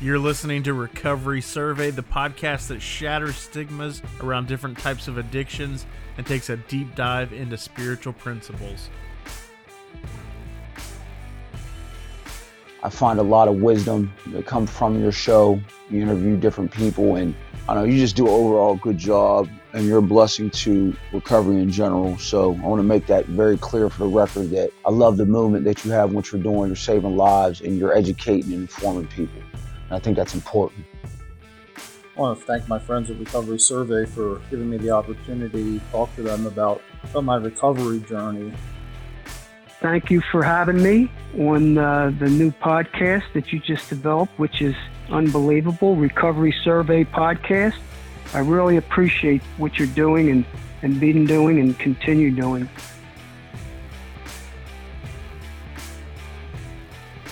You're listening to Recovery Survey, the podcast that shatters stigmas around different types of addictions and takes a deep dive into spiritual principles. I find a lot of wisdom that come from your show. You interview different people, and I know you just do an overall good job, and you're a blessing to recovery in general. So I want to make that very clear for the record that I love the movement that you have, what you're doing. You're saving lives, and you're educating and informing people. And I think that's important. I want to thank my friends at Recovery Survey for giving me the opportunity to talk to them about, about my recovery journey. Thank you for having me on uh, the new podcast that you just developed, which is unbelievable Recovery Survey Podcast. I really appreciate what you're doing and, and been doing and continue doing.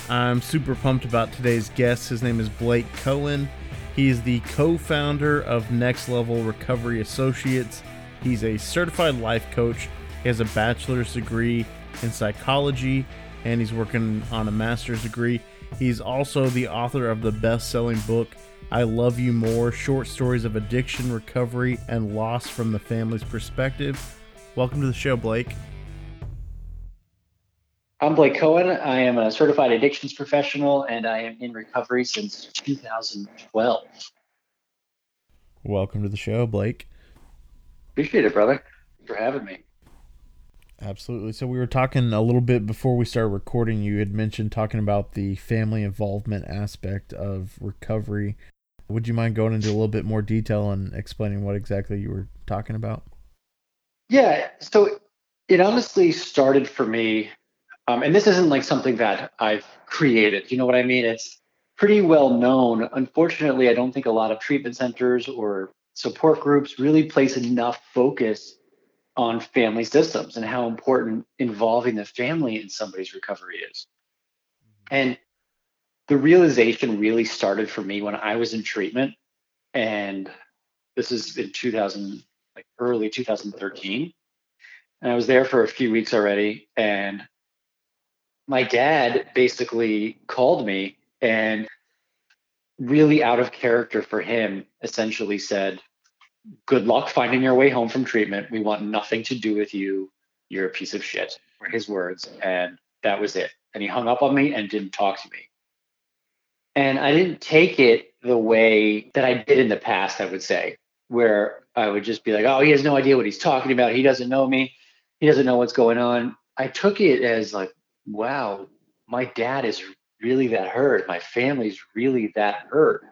I'm super pumped about today's guest. His name is Blake Cohen. He's the co founder of Next Level Recovery Associates. He's a certified life coach. He has a bachelor's degree in psychology and he's working on a master's degree. He's also the author of the best selling book, I Love You More Short Stories of Addiction, Recovery, and Loss from the Family's Perspective. Welcome to the show, Blake. I'm Blake Cohen. I am a certified addictions professional and I am in recovery since 2012. Welcome to the show, Blake. Appreciate it, brother. Thanks for having me. Absolutely. So we were talking a little bit before we started recording. You had mentioned talking about the family involvement aspect of recovery. Would you mind going into a little bit more detail and explaining what exactly you were talking about? Yeah. So it honestly started for me um, and this isn't like something that I've created. You know what I mean? It's pretty well known. Unfortunately, I don't think a lot of treatment centers or support groups really place enough focus on family systems and how important involving the family in somebody's recovery is. And the realization really started for me when I was in treatment. And this is in 2000, like early 2013. And I was there for a few weeks already. And my dad basically called me and really out of character for him essentially said good luck finding your way home from treatment. We want nothing to do with you. You're a piece of shit were his words and that was it. And he hung up on me and didn't talk to me. And i didn't take it the way that i did in the past i would say where i would just be like oh he has no idea what he's talking about. He doesn't know me. He doesn't know what's going on. I took it as like wow, my dad is really that hurt. My family's really that hurt.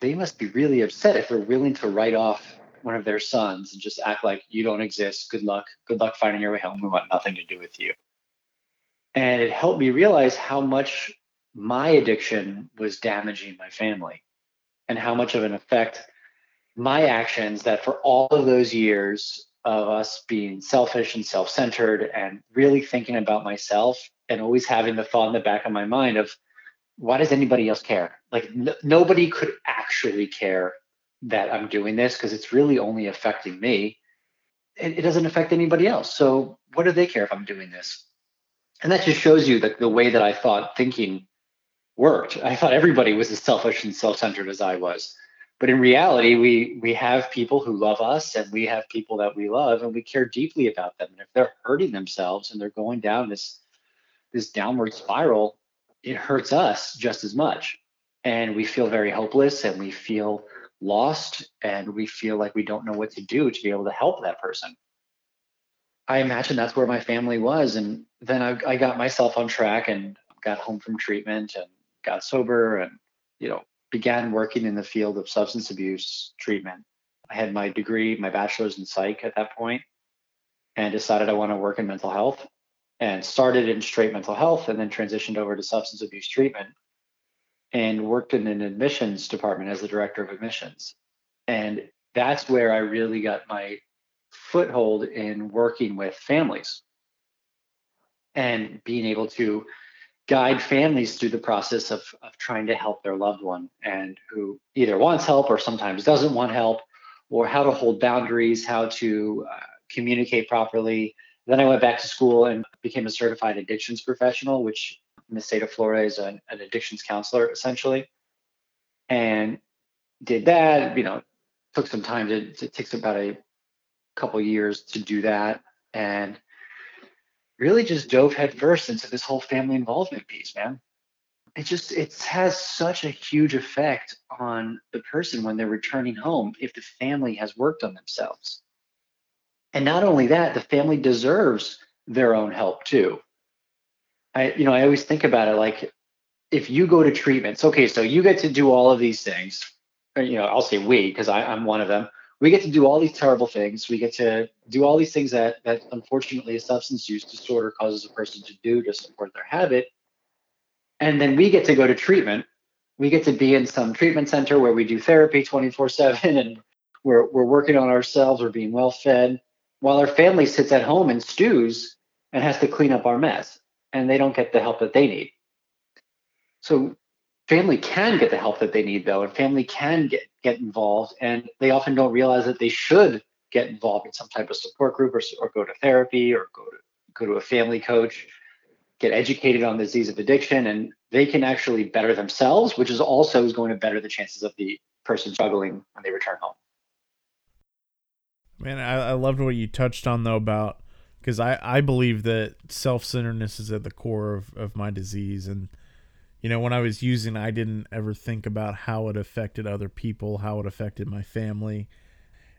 They must be really upset if they're willing to write off one of their sons and just act like you don't exist. Good luck. Good luck finding your way home. We want nothing to do with you. And it helped me realize how much my addiction was damaging my family and how much of an effect my actions that for all of those years of us being selfish and self centered and really thinking about myself and always having the thought in the back of my mind of why does anybody else care? Like, n- nobody could actually care that I'm doing this because it's really only affecting me. It, it doesn't affect anybody else. So, what do they care if I'm doing this? And that just shows you that the way that I thought thinking worked. I thought everybody was as selfish and self centered as I was but in reality we we have people who love us and we have people that we love and we care deeply about them. And if they're hurting themselves and they're going down this this downward spiral it hurts us just as much. And we feel very hopeless and we feel lost and we feel like we don't know what to do to be able to help that person. I imagine that's where my family was. And then i, I got myself on track and got home from treatment and got sober and you know began working in the field of substance abuse treatment. I had my degree, my bachelor's in psych at that point, and decided I want to work in mental health and started in straight mental health and then transitioned over to substance abuse treatment and worked in an admissions department as the director of admissions. And that's where I really got my foothold in working with families and being able to guide families through the process of, of trying to help their loved one and who either wants help or sometimes doesn't want help or how to hold boundaries how to uh, communicate properly then i went back to school and became a certified addictions professional which in the state of florida is an, an addictions counselor essentially and did that. You know, took some time to. It takes about a couple years to do that, and really just dove headfirst into this whole family involvement piece, man. It just it has such a huge effect on the person when they're returning home if the family has worked on themselves. And not only that, the family deserves their own help too. I you know, I always think about it like if you go to treatments, okay, so you get to do all of these things. You know, I'll say we because I'm one of them. We get to do all these terrible things. We get to do all these things that that unfortunately a substance use disorder causes a person to do to support their habit. And then we get to go to treatment. We get to be in some treatment center where we do therapy 24/7 and we're we're working on ourselves, we're being well fed, while our family sits at home and stews and has to clean up our mess and they don't get the help that they need. So family can get the help that they need though, and family can get get involved, and they often don't realize that they should get involved in some type of support group or, or go to therapy or go to go to a family coach, get educated on the disease of addiction, and they can actually better themselves, which is also is going to better the chances of the person struggling when they return home. Man, I, I loved what you touched on though about because I, I believe that self-centeredness is at the core of, of my disease and you know when i was using i didn't ever think about how it affected other people how it affected my family.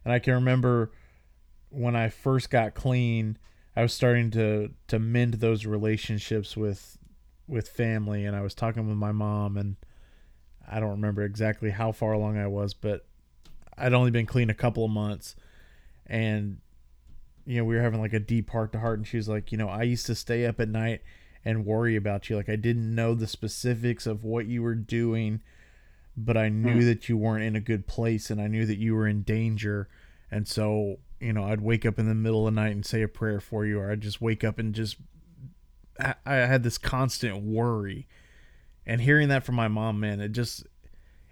And i can remember when i first got clean i was starting to to mend those relationships with with family. And i was talking with my mom and i don't remember exactly how far along i was but i'd only been clean a couple of months. And you know, we were having like a deep heart to heart, and she was like, you know, I used to stay up at night and worry about you. Like, I didn't know the specifics of what you were doing, but I knew mm. that you weren't in a good place, and I knew that you were in danger. And so, you know, I'd wake up in the middle of the night and say a prayer for you, or I'd just wake up and just, I, I had this constant worry. And hearing that from my mom, man, it just,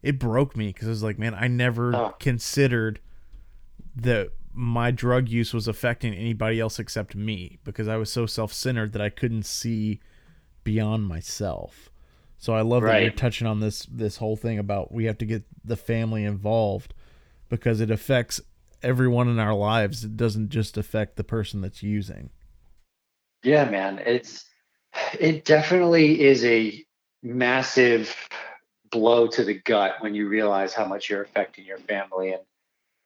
it broke me because I was like, man, I never oh. considered that my drug use was affecting anybody else except me because I was so self-centered that I couldn't see beyond myself. So I love right. that you're touching on this this whole thing about we have to get the family involved because it affects everyone in our lives. It doesn't just affect the person that's using. Yeah, man. It's it definitely is a massive blow to the gut when you realize how much you're affecting your family and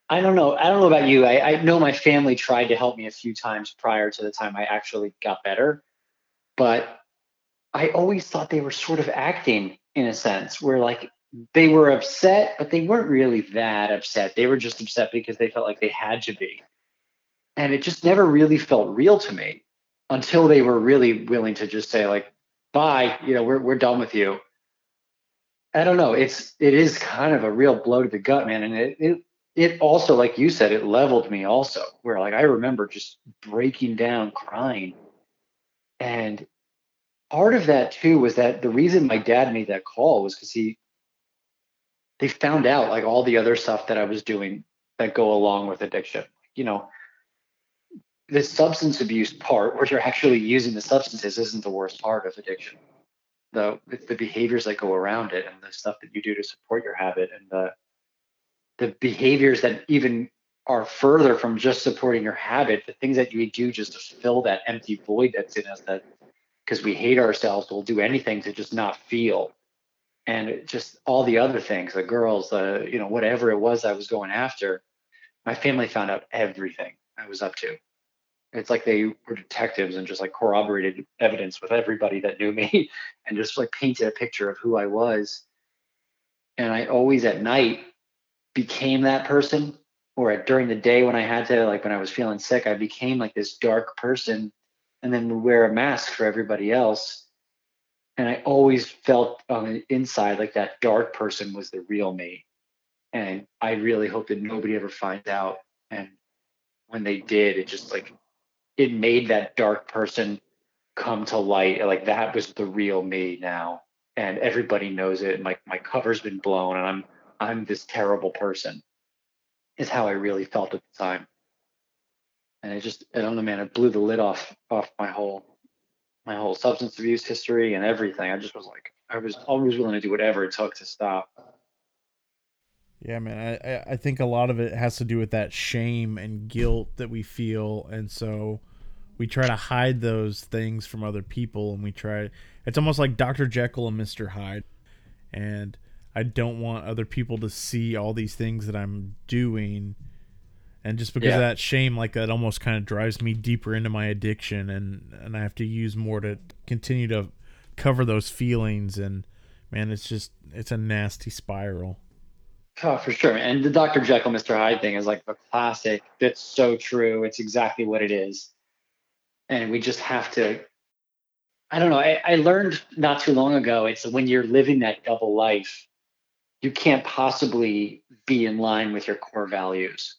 I don't know. I don't know about you. I, I know my family tried to help me a few times prior to the time I actually got better, but I always thought they were sort of acting in a sense where like they were upset, but they weren't really that upset. They were just upset because they felt like they had to be. And it just never really felt real to me until they were really willing to just say like, bye, you know, we're, we're done with you. I don't know. It's, it is kind of a real blow to the gut, man. And it, it it also, like you said, it leveled me also, where like I remember just breaking down crying. And part of that too was that the reason my dad made that call was because he they found out like all the other stuff that I was doing that go along with addiction. You know, the substance abuse part where you're actually using the substances isn't the worst part of addiction. The the behaviors that go around it and the stuff that you do to support your habit and the the behaviors that even are further from just supporting your habit, the things that you do just to fill that empty void that's in us that because we hate ourselves, we'll do anything to just not feel. And just all the other things, the girls, the, you know, whatever it was I was going after, my family found out everything I was up to. It's like they were detectives and just like corroborated evidence with everybody that knew me and just like painted a picture of who I was. And I always at night became that person or during the day when I had to, like when I was feeling sick, I became like this dark person and then wear a mask for everybody else. And I always felt on the inside like that dark person was the real me. And I really hope that nobody ever finds out. And when they did, it just like, it made that dark person come to light. Like that was the real me now. And everybody knows it. And my, my cover's been blown and I'm, I'm this terrible person is how I really felt at the time. And it just I don't know, man, it blew the lid off off my whole my whole substance abuse history and everything. I just was like I was always willing to do whatever it took to stop. Yeah, man. I, I think a lot of it has to do with that shame and guilt that we feel. And so we try to hide those things from other people. And we try, it's almost like Dr. Jekyll and Mr. Hyde. And I don't want other people to see all these things that I'm doing. And just because yeah. of that shame, like that almost kind of drives me deeper into my addiction. And, and I have to use more to continue to cover those feelings. And man, it's just, it's a nasty spiral. Oh, for sure. And the Dr. Jekyll, Mr. Hyde thing is like a classic. that's so true. It's exactly what it is. And we just have to, I don't know. I, I learned not too long ago it's when you're living that double life, you can't possibly be in line with your core values.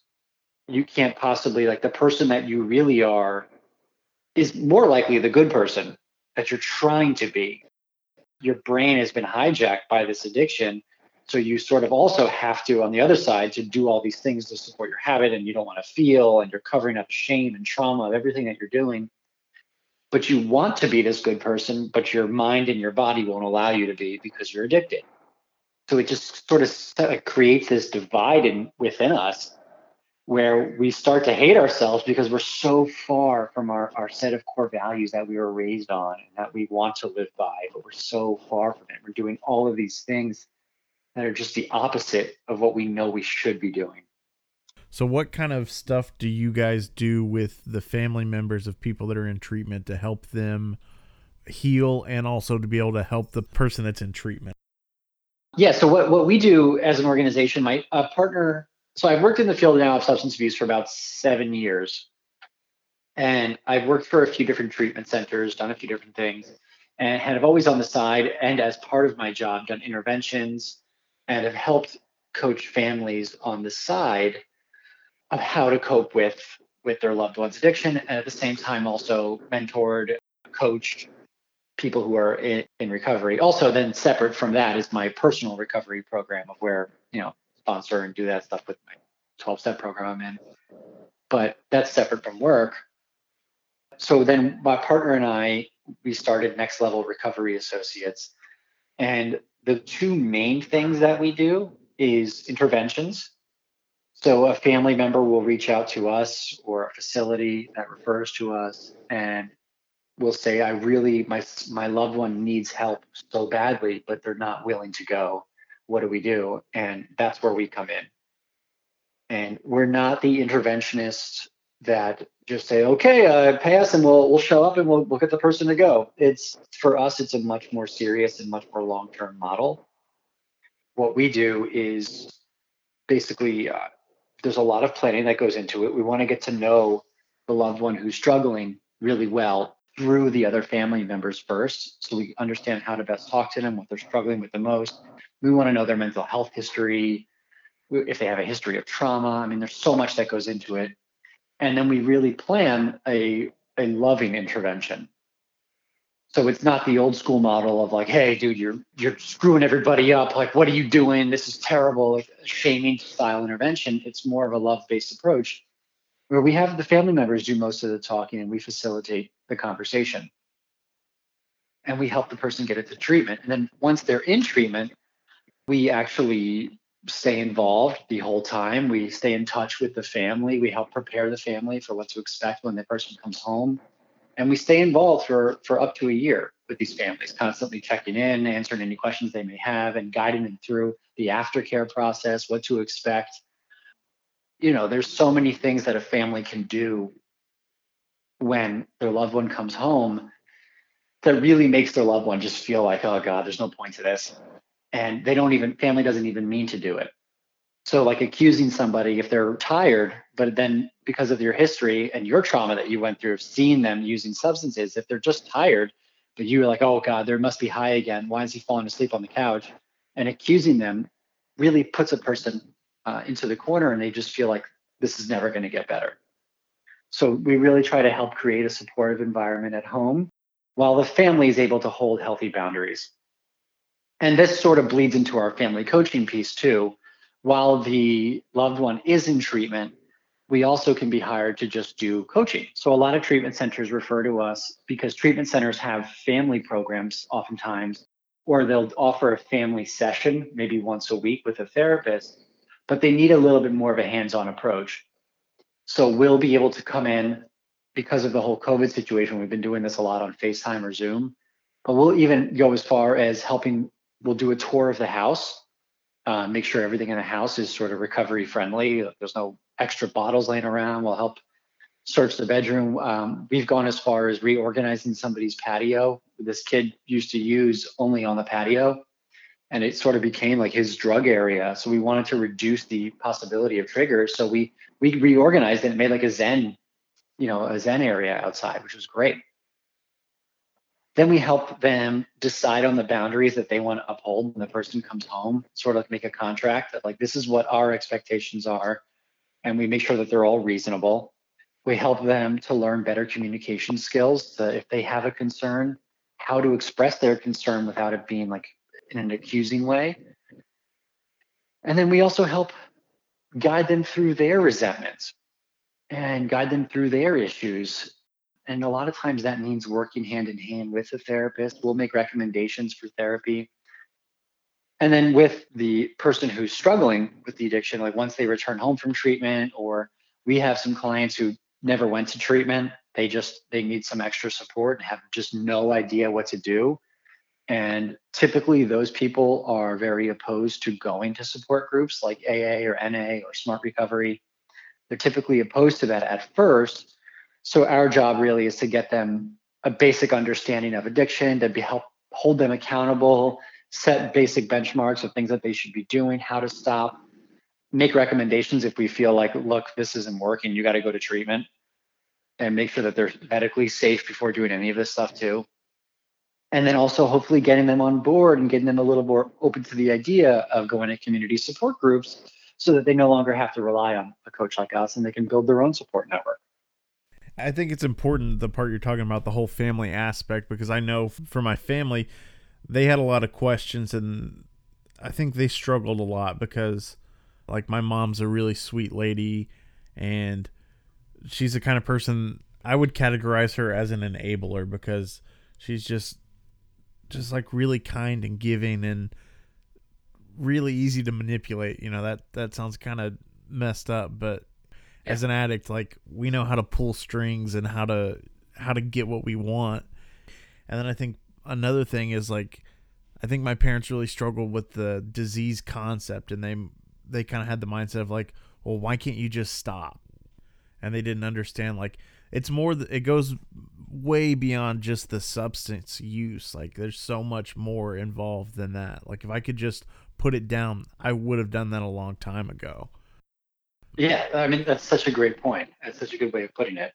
You can't possibly, like, the person that you really are is more likely the good person that you're trying to be. Your brain has been hijacked by this addiction so you sort of also have to, on the other side, to do all these things to support your habit, and you don't want to feel, and you're covering up shame and trauma of everything that you're doing. But you want to be this good person, but your mind and your body won't allow you to be because you're addicted. So it just sort of creates this divide in, within us where we start to hate ourselves because we're so far from our, our set of core values that we were raised on and that we want to live by, but we're so far from it. We're doing all of these things that are just the opposite of what we know we should be doing. So, what kind of stuff do you guys do with the family members of people that are in treatment to help them heal and also to be able to help the person that's in treatment? Yeah, so what, what we do as an organization, my partner, so I've worked in the field now of substance abuse for about seven years. And I've worked for a few different treatment centers, done a few different things, and have always on the side and as part of my job done interventions, and have helped coach families on the side of how to cope with with their loved one's addiction and at the same time also mentored coached people who are in, in recovery. Also then separate from that is my personal recovery program of where you know sponsor and do that stuff with my 12 step program. And but that's separate from work. So then my partner and i we started next level recovery associates. And the two main things that we do is interventions. So a family member will reach out to us or a facility that refers to us and will say, I really, my, my loved one needs help so badly, but they're not willing to go. What do we do? And that's where we come in. And we're not the interventionists that just say, okay, uh, pay us and we'll we'll show up and we'll we'll get the person to go. It's for us, it's a much more serious and much more long term model. What we do is basically uh, there's a lot of planning that goes into it. We want to get to know the loved one who's struggling really well through the other family members first, so we understand how to best talk to them, what they're struggling with the most. We want to know their mental health history, if they have a history of trauma. I mean, there's so much that goes into it and then we really plan a a loving intervention. So it's not the old school model of like, hey, dude, you're you're screwing everybody up. Like, what are you doing? This is terrible. Like shaming style intervention. It's more of a love based approach, where we have the family members do most of the talking and we facilitate the conversation, and we help the person get into treatment. And then once they're in treatment, we actually stay involved the whole time. We stay in touch with the family. We help prepare the family for what to expect when the person comes home. And we stay involved for, for up to a year with these families, constantly checking in, answering any questions they may have, and guiding them through the aftercare process, what to expect. You know, there's so many things that a family can do when their loved one comes home that really makes their loved one just feel like, oh God, there's no point to this. And they don't even family doesn't even mean to do it. So like accusing somebody if they're tired but then because of your history and your trauma that you went through of seeing them using substances if they're just tired but you're like oh god there must be high again. Why is he falling asleep on the couch? And accusing them really puts a person uh, into the corner and they just feel like this is never going to get better so we really try to help create a supportive environment at home while the family is able to hold healthy boundaries and this sort of bleeds into our family coaching piece too. While the loved one is in treatment, we also can be hired to just do coaching. So a lot of treatment centers refer to us because treatment centers have family programs oftentimes, or they'll offer a family session maybe once a week with a therapist. But they need a little bit more of a hands-on approach. So we'll be able to come in because of the whole COVID situation. We've been doing this a lot on FaceTime or Zoom, but we'll even go as far as helping. We'll do a tour of the house, uh, make sure everything in the house is sort of recovery friendly. There's no extra bottles laying around. We'll help search the bedroom. Um, we've gone as far as reorganizing somebody's patio. This kid used to use only on the patio and it sort of became like his drug area. So we wanted to reduce the possibility of triggers. So we we reorganized it and made like a Zen, you know, a Zen area outside, which was great. Then we help them decide on the boundaries that they want to uphold when the person comes home, sort of like make a contract that like this is what our expectations are. And we make sure that they're all reasonable. We help them to learn better communication skills. To, if they have a concern, how to express their concern without it being like in an accusing way. And then we also help guide them through their resentments and guide them through their issues. And a lot of times that means working hand in hand with the therapist. We'll make recommendations for therapy. And then with the person who's struggling with the addiction, like once they return home from treatment, or we have some clients who never went to treatment, they just they need some extra support and have just no idea what to do and typically, those people are very opposed to going to support groups like AA or NA or Smart Recovery. They're typically opposed to that at first. So, our job really is to get them a basic understanding of addiction, to be help hold them accountable, set basic benchmarks of things that they should be doing, how to stop, make recommendations if we feel like, look, this isn't working, you got to go to treatment, and make sure that they're medically safe before doing any of this stuff too and then also hopefully getting them on board and getting them a little more open to the idea of going to community support groups so that they no longer have to rely on a coach like us and they can build their own support network. I think it's important the part you're talking about the whole family aspect because I know for my family they had a lot of questions and I think they struggled a lot because like my mom's a really sweet lady and she's the kind of person I would categorize her as an enabler because she's just just like really kind and giving and really easy to manipulate. You know, that that sounds kind of messed up, but yeah. as an addict, like we know how to pull strings and how to how to get what we want. And then I think another thing is like I think my parents really struggled with the disease concept and they they kind of had the mindset of like, well, why can't you just stop? And they didn't understand like it's more it goes way beyond just the substance use like there's so much more involved than that. Like if i could just put it down i would have done that a long time ago. Yeah i mean that's such a great point. That's such a good way of putting it.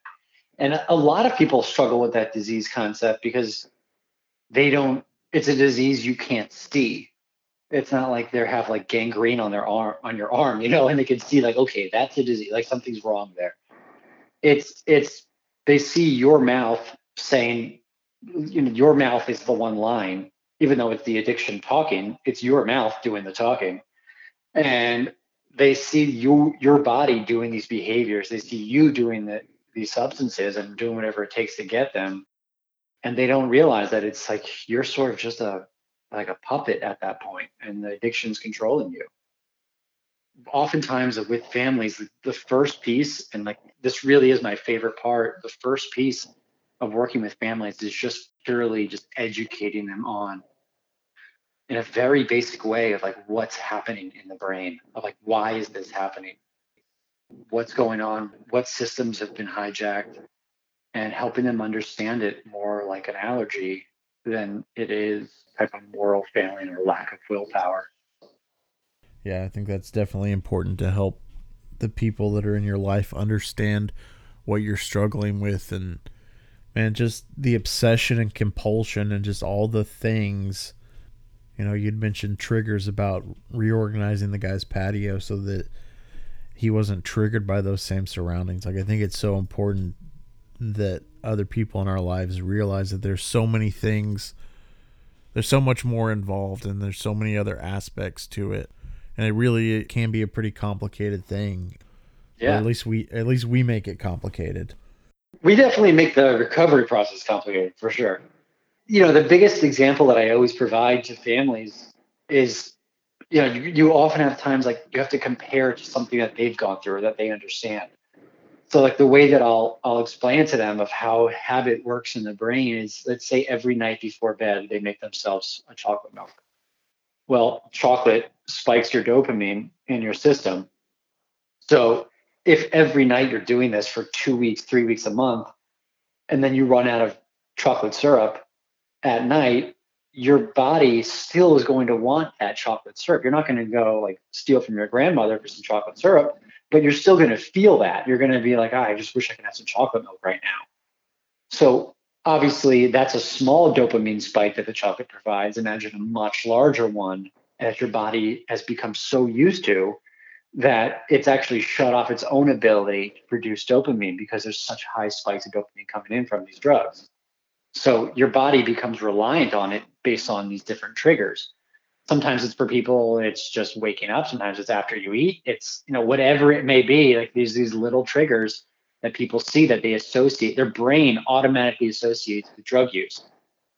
And a lot of people struggle with that disease concept because they don't it's a disease you can't see. It's not like they have like gangrene on their arm on your arm you know and they can see like okay that's a disease like something's wrong there. It's it's they see your mouth saying you know your mouth is the one line even though it's the addiction talking it's your mouth doing the talking. And they see you your body doing these behaviors. They see you doing the, these substances and doing whatever it takes to get them. And they don't realize that it's like you're sort of just a like a puppet at that point and the addiction's controlling you oftentimes with families, the first piece, and like this really is my favorite part, the first piece of working with families is just purely just educating them on in a very basic way of like what's happening in the brain, of like why is this happening? What's going on? What systems have been hijacked? And helping them understand it more like an allergy than it is type of moral failing or lack of willpower. Yeah, I think that's definitely important to help the people that are in your life understand what you're struggling with and man, just the obsession and compulsion and just all the things. You know, you'd mentioned triggers about reorganizing the guy's patio so that he wasn't triggered by those same surroundings. Like I think it's so important that other people in our lives realize that there's so many things there's so much more involved and there's so many other aspects to it and it really it can be a pretty complicated thing. Yeah. Or at least we at least we make it complicated. We definitely make the recovery process complicated for sure. You know, the biggest example that I always provide to families is you know, you, you often have times like you have to compare to something that they've gone through or that they understand. So like the way that I'll I'll explain to them of how habit works in the brain is let's say every night before bed they make themselves a chocolate milk. Well, chocolate spikes your dopamine in your system. So if every night you're doing this for two weeks, three weeks a month, and then you run out of chocolate syrup at night, your body still is going to want that chocolate syrup. You're not going to go like steal from your grandmother for some chocolate syrup, but you're still going to feel that. You're going to be like, oh, I just wish I could have some chocolate milk right now. So obviously, that's a small dopamine spike that the chocolate provides. Imagine a much larger one that your body has become so used to that it's actually shut off its own ability to produce dopamine because there's such high spikes of dopamine coming in from these drugs. So your body becomes reliant on it based on these different triggers. Sometimes it's for people, it's just waking up. Sometimes it's after you eat. It's, you know, whatever it may be, like these these little triggers that people see that they associate, their brain automatically associates with drug use.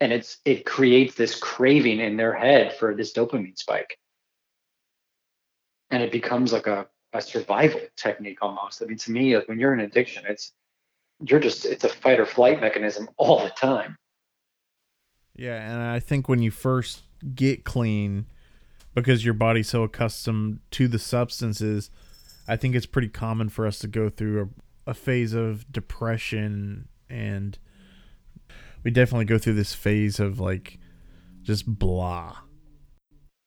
And it's it creates this craving in their head for this dopamine spike. And it becomes like a, a survival technique almost. I mean, to me, like when you're in addiction, it's you're just it's a fight or flight mechanism all the time. Yeah, and I think when you first get clean because your body's so accustomed to the substances, I think it's pretty common for us to go through a, a phase of depression and we definitely go through this phase of like just blah.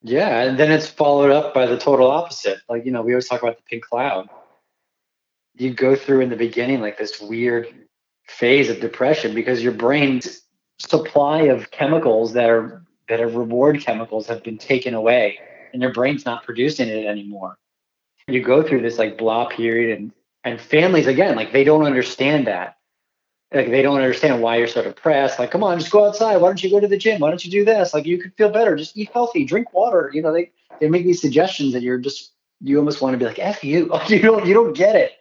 Yeah, and then it's followed up by the total opposite. Like, you know, we always talk about the pink cloud you go through in the beginning like this weird phase of depression because your brain's supply of chemicals that are that are reward chemicals have been taken away and your brain's not producing it anymore you go through this like blah period and and families again like they don't understand that like they don't understand why you're so depressed. Like come on just go outside. Why don't you go to the gym? Why don't you do this? Like you could feel better. Just eat healthy. Drink water. You know they they make these suggestions and you're just you almost want to be like f you. You don't you don't get it.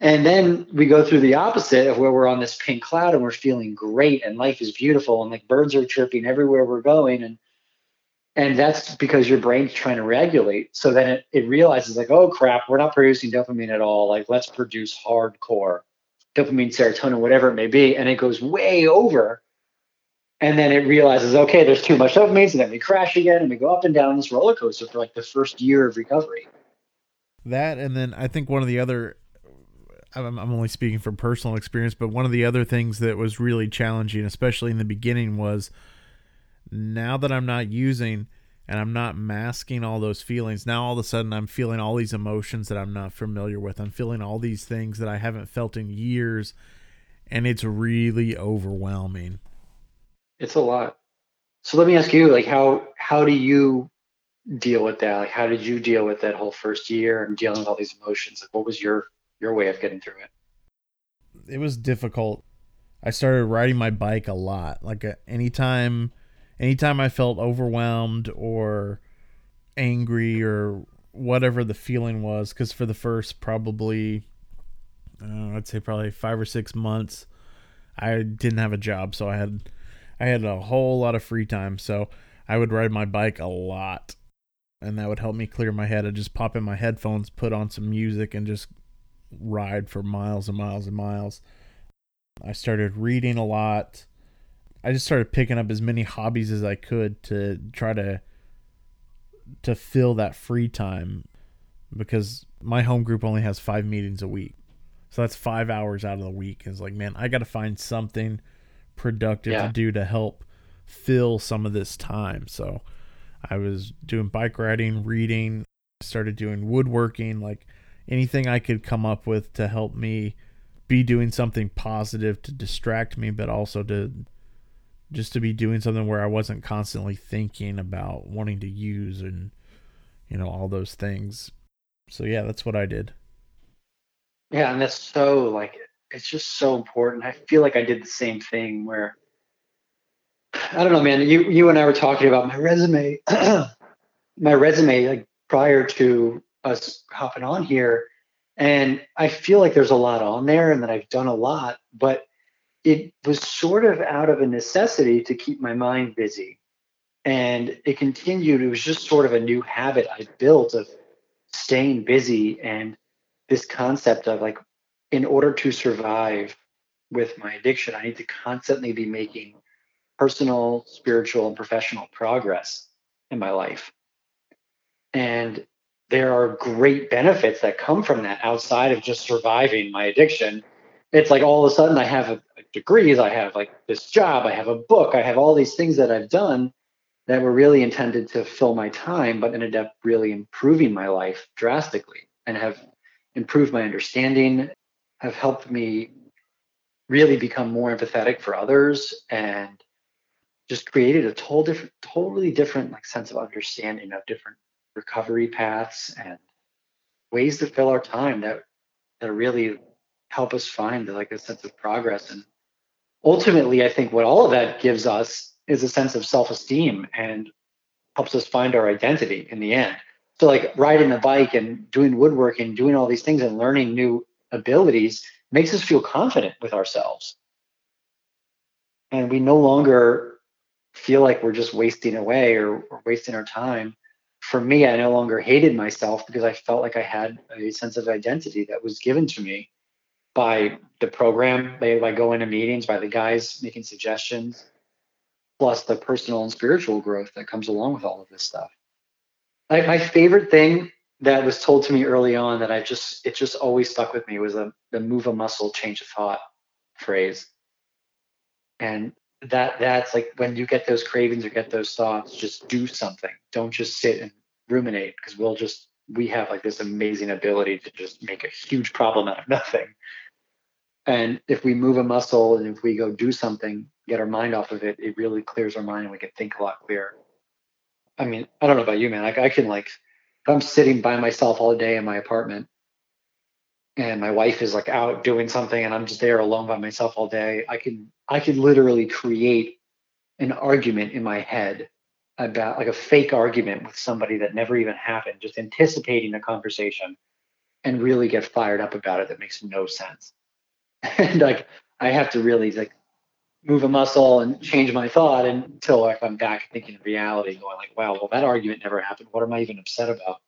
And then we go through the opposite of where we're on this pink cloud and we're feeling great and life is beautiful and like birds are chirping everywhere we're going. And and that's because your brain's trying to regulate. So then it, it realizes like, oh crap, we're not producing dopamine at all. Like let's produce hardcore dopamine, serotonin, whatever it may be. And it goes way over. And then it realizes, okay, there's too much dopamine. So then we crash again and we go up and down this roller coaster for like the first year of recovery. That and then I think one of the other I'm, I'm only speaking from personal experience, but one of the other things that was really challenging, especially in the beginning, was now that I'm not using and I'm not masking all those feelings, now all of a sudden I'm feeling all these emotions that I'm not familiar with. I'm feeling all these things that I haven't felt in years, and it's really overwhelming. It's a lot. So let me ask you, like, how how do you deal with that? Like, how did you deal with that whole first year and dealing with all these emotions? Like, what was your your way of getting through it? It was difficult. I started riding my bike a lot. Like uh, anytime anytime I felt overwhelmed or angry or whatever the feeling was cuz for the first probably uh, I'd say probably 5 or 6 months I didn't have a job, so I had I had a whole lot of free time, so I would ride my bike a lot. And that would help me clear my head. I'd just pop in my headphones, put on some music and just ride for miles and miles and miles. I started reading a lot. I just started picking up as many hobbies as I could to try to to fill that free time because my home group only has 5 meetings a week. So that's 5 hours out of the week. It's like, man, I got to find something productive yeah. to do to help fill some of this time. So I was doing bike riding, reading, started doing woodworking like anything I could come up with to help me be doing something positive to distract me, but also to just to be doing something where I wasn't constantly thinking about wanting to use and you know all those things. So yeah, that's what I did. Yeah, and that's so like it's just so important. I feel like I did the same thing where I don't know, man. You you and I were talking about my resume, my resume like prior to us hopping on here. And I feel like there's a lot on there and that I've done a lot, but it was sort of out of a necessity to keep my mind busy. And it continued. It was just sort of a new habit I built of staying busy and this concept of like, in order to survive with my addiction, I need to constantly be making personal, spiritual, and professional progress in my life. And there are great benefits that come from that outside of just surviving my addiction. It's like all of a sudden I have a, a degrees, I have like this job, I have a book, I have all these things that I've done that were really intended to fill my time, but ended up really improving my life drastically and have improved my understanding, have helped me really become more empathetic for others and just created a total different totally different like sense of understanding of different recovery paths and ways to fill our time that that are really help us find like a sense of progress. And ultimately i think what all of that gives us is a sense of self-esteem and helps us find our identity in the end. So like riding a bike and doing woodworking doing all these things and learning new abilities makes us feel confident with ourselves. And we no longer feel like we're just wasting away or, or wasting our time. For me, I no longer hated myself because I felt like I had a sense of identity that was given to me by the program, by, by going to meetings, by the guys making suggestions, plus the personal and spiritual growth that comes along with all of this stuff. Like my favorite thing that was told to me early on that I just it just always stuck with me was the the move a muscle, change a thought phrase. And that that's like when you get those cravings or get those thoughts, just do something. Don't just sit and ruminate because we'll just we have like this amazing ability to just make a huge problem out of nothing. And if we move a muscle and if we go do something, get our mind off of it, it really clears our mind and we can think a lot clearer. I mean, I don't know about you, man. Like I can like if I'm sitting by myself all day in my apartment and my wife is like out doing something and I'm just there alone by myself all day, I can I can literally create an argument in my head about like a fake argument with somebody that never even happened, just anticipating a conversation and really get fired up about it that makes no sense. and like I have to really like move a muscle and change my thought until like I'm back thinking reality, going like, wow, well that argument never happened. What am I even upset about?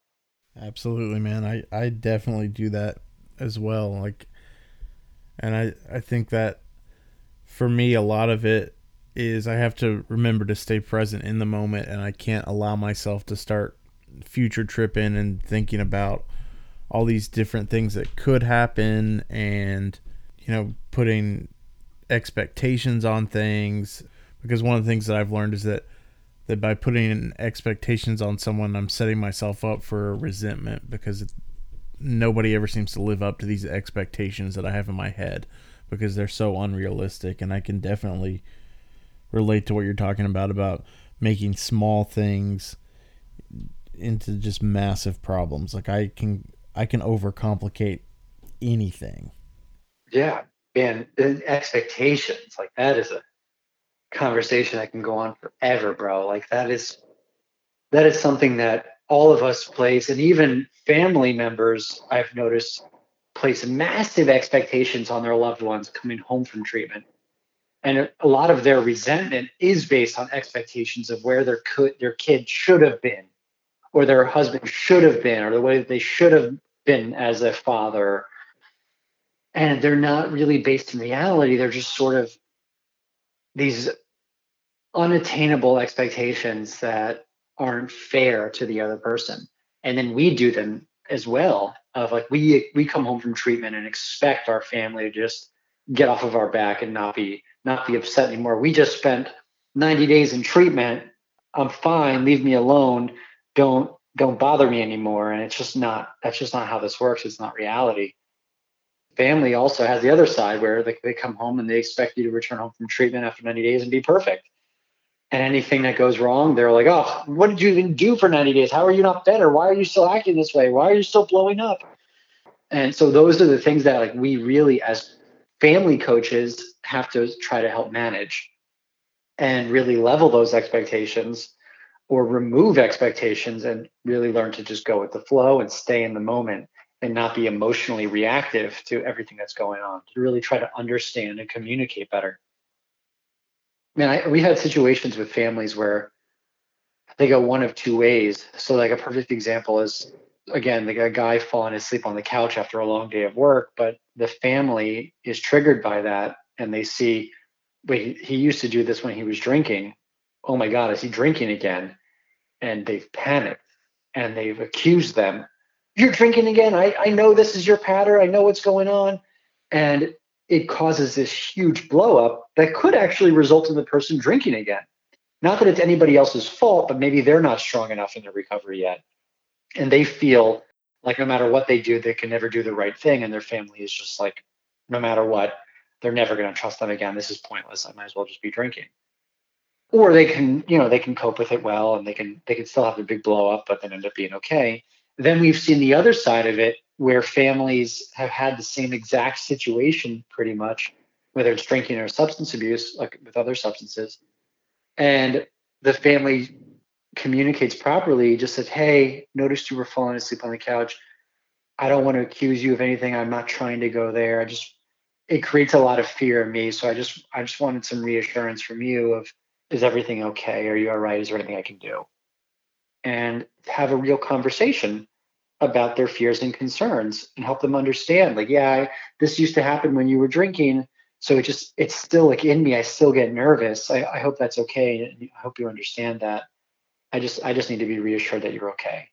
Absolutely, man. I, I definitely do that as well. Like and I, I think that for me a lot of it is I have to remember to stay present in the moment and I can't allow myself to start future tripping and thinking about all these different things that could happen and you know putting expectations on things because one of the things that I've learned is that that by putting expectations on someone I'm setting myself up for resentment because nobody ever seems to live up to these expectations that I have in my head because they're so unrealistic and I can definitely relate to what you're talking about about making small things into just massive problems. Like I can I can overcomplicate anything. Yeah, and, expectations like that is a conversation that can go on forever, bro. Like that is that is something that all of us place, and even family members I've noticed place massive expectations on their loved ones coming home from treatment and a lot of their resentment is based on expectations of where their could their kid should have been or their husband should have been or the way that they should have been as a father and they're not really based in reality they're just sort of these unattainable expectations that aren't fair to the other person and then we do them as well of like we we come home from treatment and expect our family to just get off of our back and not be not be upset anymore. We just spent 90 days in treatment. I'm fine. Leave me alone. Don't don't bother me anymore. And it's just not that's just not how this works. It's not reality. Family also has the other side where they, they come home and they expect you to return home from treatment after 90 days and be perfect. And anything that goes wrong, they're like, oh, what did you even do for 90 days? How are you not better? Why are you still acting this way? Why are you still blowing up? And so those are the things that like we really as family coaches have to try to help manage and really level those expectations or remove expectations and really learn to just go with the flow and stay in the moment and not be emotionally reactive to everything that's going on to really try to understand and communicate better man I, we had situations with families where they go one of two ways. So like a perfect example is again like a guy falling asleep on the couch after a long day of work, but the family is triggered by that and they see, wait, he used to do this when he was drinking. Oh my God, is he drinking again? And they've panicked and they've accused them. You're drinking again. I, I know this is your pattern. I know what's going on. And it causes this huge blow up that could actually result in the person drinking again. Not that it's anybody else's fault, but maybe they're not strong enough in their recovery yet. And they feel like no matter what they do, they can never do the right thing. And their family is just like, no matter what, they're never going to trust them again. This is pointless. I might as well just be drinking. Or they can, you know, they can cope with it well and they can they can still have the big blow up, but then end up being okay. Then we've seen the other side of it where families have had the same exact situation pretty much, whether it's drinking or substance abuse, like with other substances. And the family communicates properly, just said, Hey, noticed you were falling asleep on the couch. I don't want to accuse you of anything. I'm not trying to go there. I just it creates a lot of fear in me. So I just I just wanted some reassurance from you of is everything okay? Are you all right? Is there anything I can do? And have a real conversation about their fears and concerns and help them understand like yeah I, this used to happen when you were drinking. So it just it's still like in me. I still get nervous. I, I hope that's okay. I hope you understand that. I just i just need to be reassured that you're okay.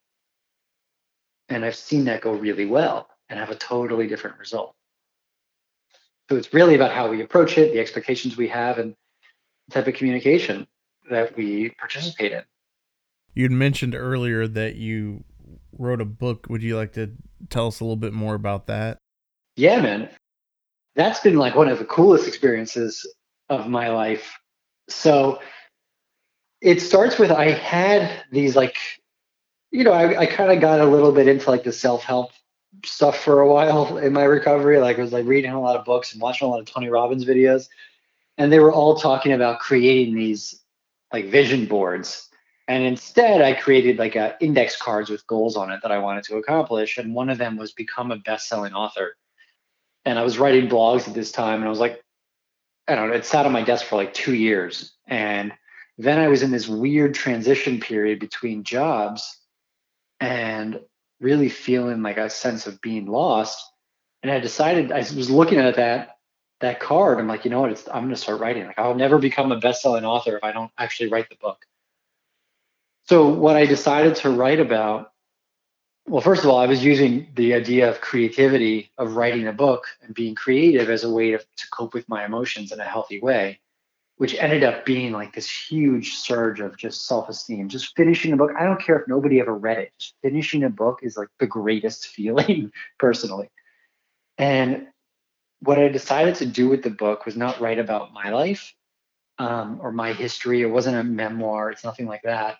And i've seen that go really well and have a totally different result. So it's really about how we approach it the expectations we have and the type of communication that we participate in you'd mentioned earlier that you wrote a book. Would you like to tell us a little bit more about that? Yeah, man. That's been like one of the coolest experiences of my life. So it starts with I had these like, you know, I, I kind of got a little bit into like the self help stuff for a while in my recovery. Like I was like reading a lot of books and watching a lot of Tony Robbins videos. And they were all talking about creating these like vision boards and instead, I created like a index cards with goals on it that I wanted to accomplish. And one of them was become a best-selling author. And I was writing blogs at this time, and I was like, I don't know, it sat on my desk for like two years. And then I was in this weird transition period between jobs and really feeling like a sense of being lost. And I decided I was looking at that that card. I'm like, you know what? I'm going to start writing. Like, I'll never become a best-selling author if I don't actually write the book. So what I decided to write about, well, first of all, I was using the idea of creativity of writing a book and being creative as a way to, to cope with my emotions in a healthy way, which ended up being like this huge surge of just self-esteem. Just finishing a book. I don't care if nobody ever read it. Just finishing a book is like the greatest feeling personally. And what I decided to do with the book was not write about my life um, or my history. It wasn't a memoir. It's nothing like that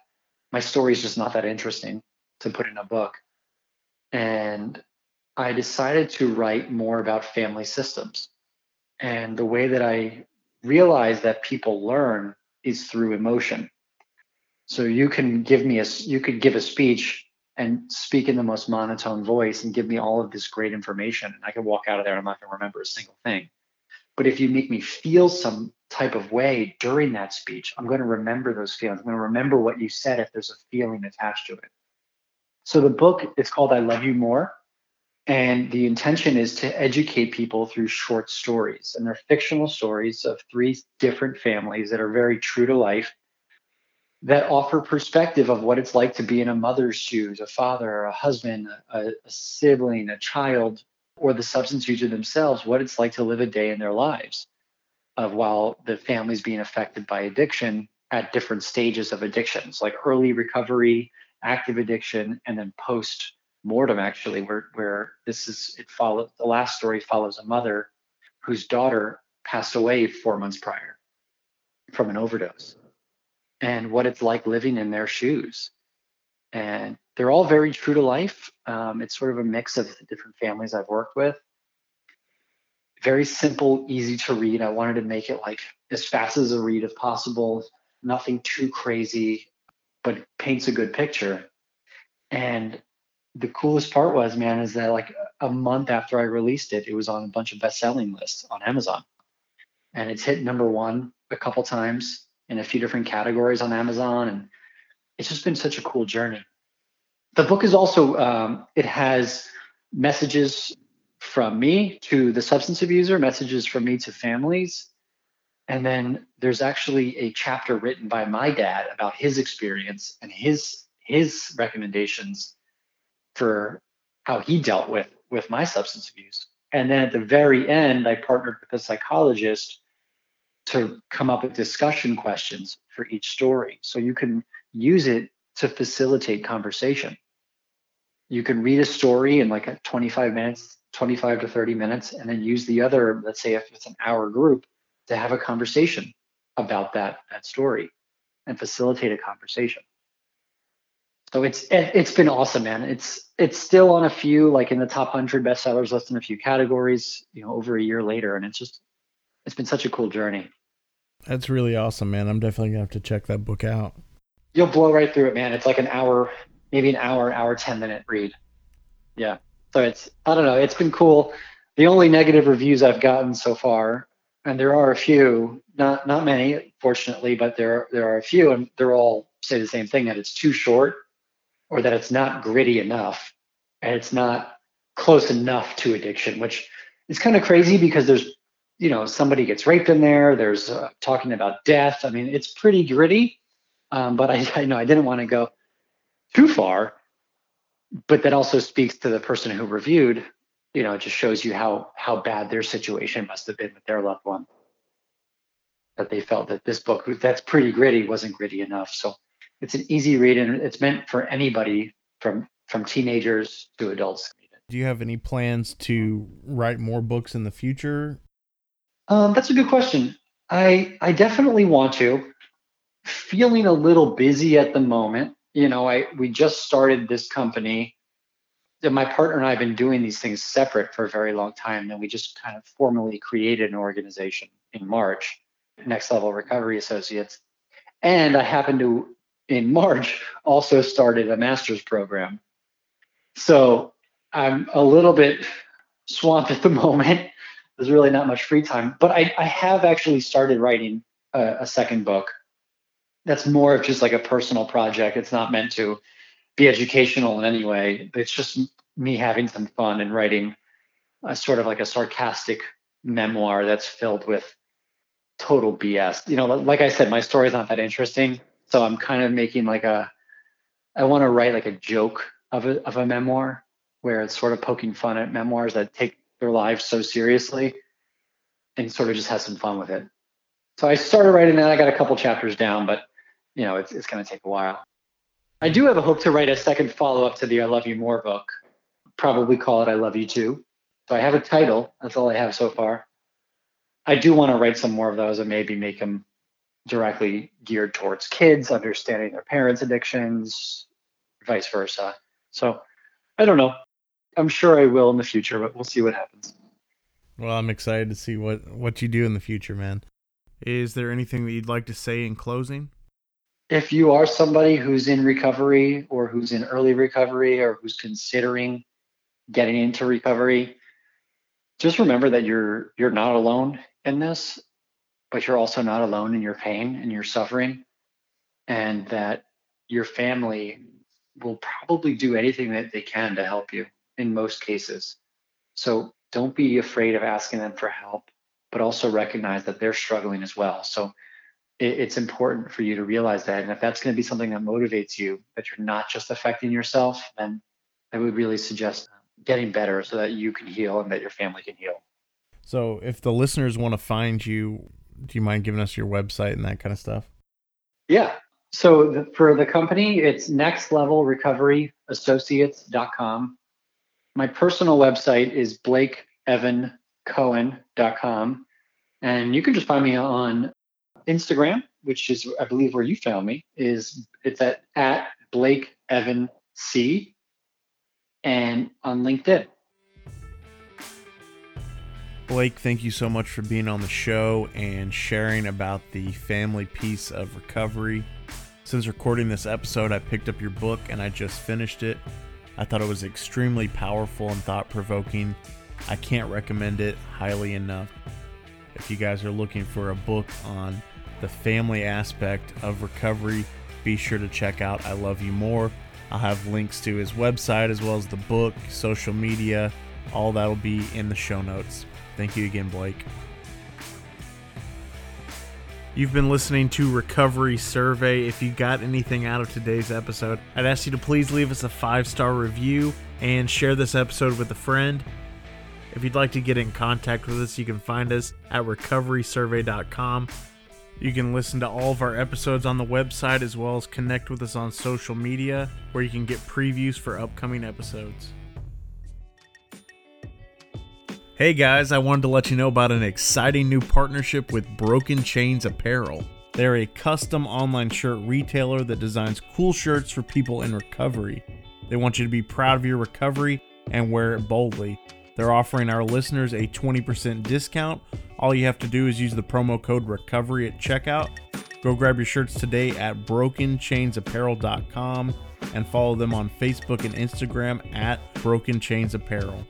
my story is just not that interesting to put in a book. And I decided to write more about family systems. And the way that I realized that people learn is through emotion. So you can give me a you could give a speech and speak in the most monotone voice and give me all of this great information and I can walk out of there and I'm not going to remember a single thing. But if you make me feel some type of way during that speech, I'm going to remember those feelings. I'm going to remember what you said if there's a feeling attached to it. So the book is called I Love You More. And the intention is to educate people through short stories. And they're fictional stories of three different families that are very true to life that offer perspective of what it's like to be in a mother's shoes, a father, a husband, a, a sibling, a child, or the substance user themselves what it's like to live a day in their lives of while the family's being affected by addiction at different stages of addictions like early recovery active addiction and then post mortem actually where where this is it follows the last story follows a mother whose daughter passed away four months prior from an overdose. And what it's like living in their shoes and they're all very true to life. Um, it's sort of a mix of the different families I've worked with. Very simple, easy to read. I wanted to make it like as fast as a read as possible, nothing too crazy, but paints a good picture. And the coolest part was, man, is that like a month after I released it, it was on a bunch of best-selling lists on Amazon, and it's hit number one a couple times in a few different categories on Amazon, and it's just been such a cool journey. The book is also um, it has messages from me to the substance abuser, messages from me to families, and then there's actually a chapter written by my dad about his experience and his his recommendations for how he dealt with with my substance abuse. And then at the very end, I partnered with a psychologist to come up with discussion questions for each story. So you can use it to facilitate conversation. You can read a story in like a 25 minutes, 25 to 30 minutes, and then use the other, let's say if it's an hour group, to have a conversation about that, that story and facilitate a conversation. So it's it's been awesome, man. It's it's still on a few like in the top hundred bestsellers list in a few categories, you know, over a year later, and it's just it's been such a cool journey. That's really awesome, man. I'm definitely gonna have to check that book out. You'll blow right through it, man. It's like an hour, maybe an hour, hour ten minute read. Yeah. So it's I don't know. It's been cool. The only negative reviews I've gotten so far, and there are a few, not not many, fortunately, but there there are a few, and they're all say the same thing that it's too short or that it's not gritty enough and it's not close enough to addiction, which is kind of crazy because there's, you know, somebody gets raped in there. There's uh, talking about death. I mean, it's pretty gritty, um, but I, I know I didn't want to go too far. But that also speaks to the person who reviewed. You know, it just shows you how how bad their situation must have been with their loved one. That they felt that this book that's pretty gritty wasn't gritty enough. So it's an easy read and it's meant for anybody from from teenagers to adults. Do you have any plans to write more books in the future? Um, that's a good question. I I definitely want to. Feeling a little busy at the moment. You know, I we just started this company. My partner and I have been doing these things separate for a very long time. And we just kind of formally created an organization in March, Next Level Recovery Associates. And I happen to in March also started a master's program. So I'm a little bit swamped at the moment. There's really not much free time, but I, I have actually started writing a, a second book. That's more of just like a personal project. It's not meant to be educational in any way. It's just me having some fun and writing a sort of like a sarcastic memoir that's filled with total BS. You know, like I said, my story's not that interesting, so I'm kind of making like a, I want to write like a joke of a, of a memoir where it's sort of poking fun at memoirs that take their lives so seriously and sort of just have some fun with it. So I started writing that. I got a couple chapters down, but you know, it's, it's going to take a while. I do have a hope to write a second follow up to the I Love You More book. Probably call it I Love You Too. So I have a title. That's all I have so far. I do want to write some more of those and maybe make them directly geared towards kids, understanding their parents' addictions, vice versa. So I don't know. I'm sure I will in the future, but we'll see what happens. Well, I'm excited to see what what you do in the future, man. Is there anything that you'd like to say in closing? If you are somebody who's in recovery or who's in early recovery or who's considering getting into recovery, just remember that you're you're not alone in this but you're also not alone in your pain and your suffering, and that your family will probably do anything that they can to help you in most cases. So don't be afraid of asking them for help, but also recognize that they're struggling as well. So it's important for you to realize that. And if that's going to be something that motivates you, that you're not just affecting yourself, then I would really suggest getting better so that you can heal and that your family can heal. So if the listeners want to find you, do you mind giving us your website and that kind of stuff? Yeah. So the, for the company, it's nextlevelrecoveryassociates.com. My personal website is blakeevancohen.com. And you can just find me on Instagram, which is, I believe, where you found me, is it's at, at Blake Evan C. And on LinkedIn. Blake, thank you so much for being on the show and sharing about the family piece of recovery. Since recording this episode, I picked up your book and I just finished it. I thought it was extremely powerful and thought provoking. I can't recommend it highly enough. If you guys are looking for a book on the family aspect of recovery, be sure to check out I Love You More. I'll have links to his website as well as the book, social media, all that'll be in the show notes. Thank you again, Blake. You've been listening to Recovery Survey. If you got anything out of today's episode, I'd ask you to please leave us a five star review and share this episode with a friend. If you'd like to get in contact with us, you can find us at recoverysurvey.com. You can listen to all of our episodes on the website as well as connect with us on social media where you can get previews for upcoming episodes. Hey guys, I wanted to let you know about an exciting new partnership with Broken Chains Apparel. They're a custom online shirt retailer that designs cool shirts for people in recovery. They want you to be proud of your recovery and wear it boldly. They're offering our listeners a 20% discount. All you have to do is use the promo code RECOVERY at checkout. Go grab your shirts today at brokenchainsapparel.com and follow them on Facebook and Instagram at Broken Chains Apparel.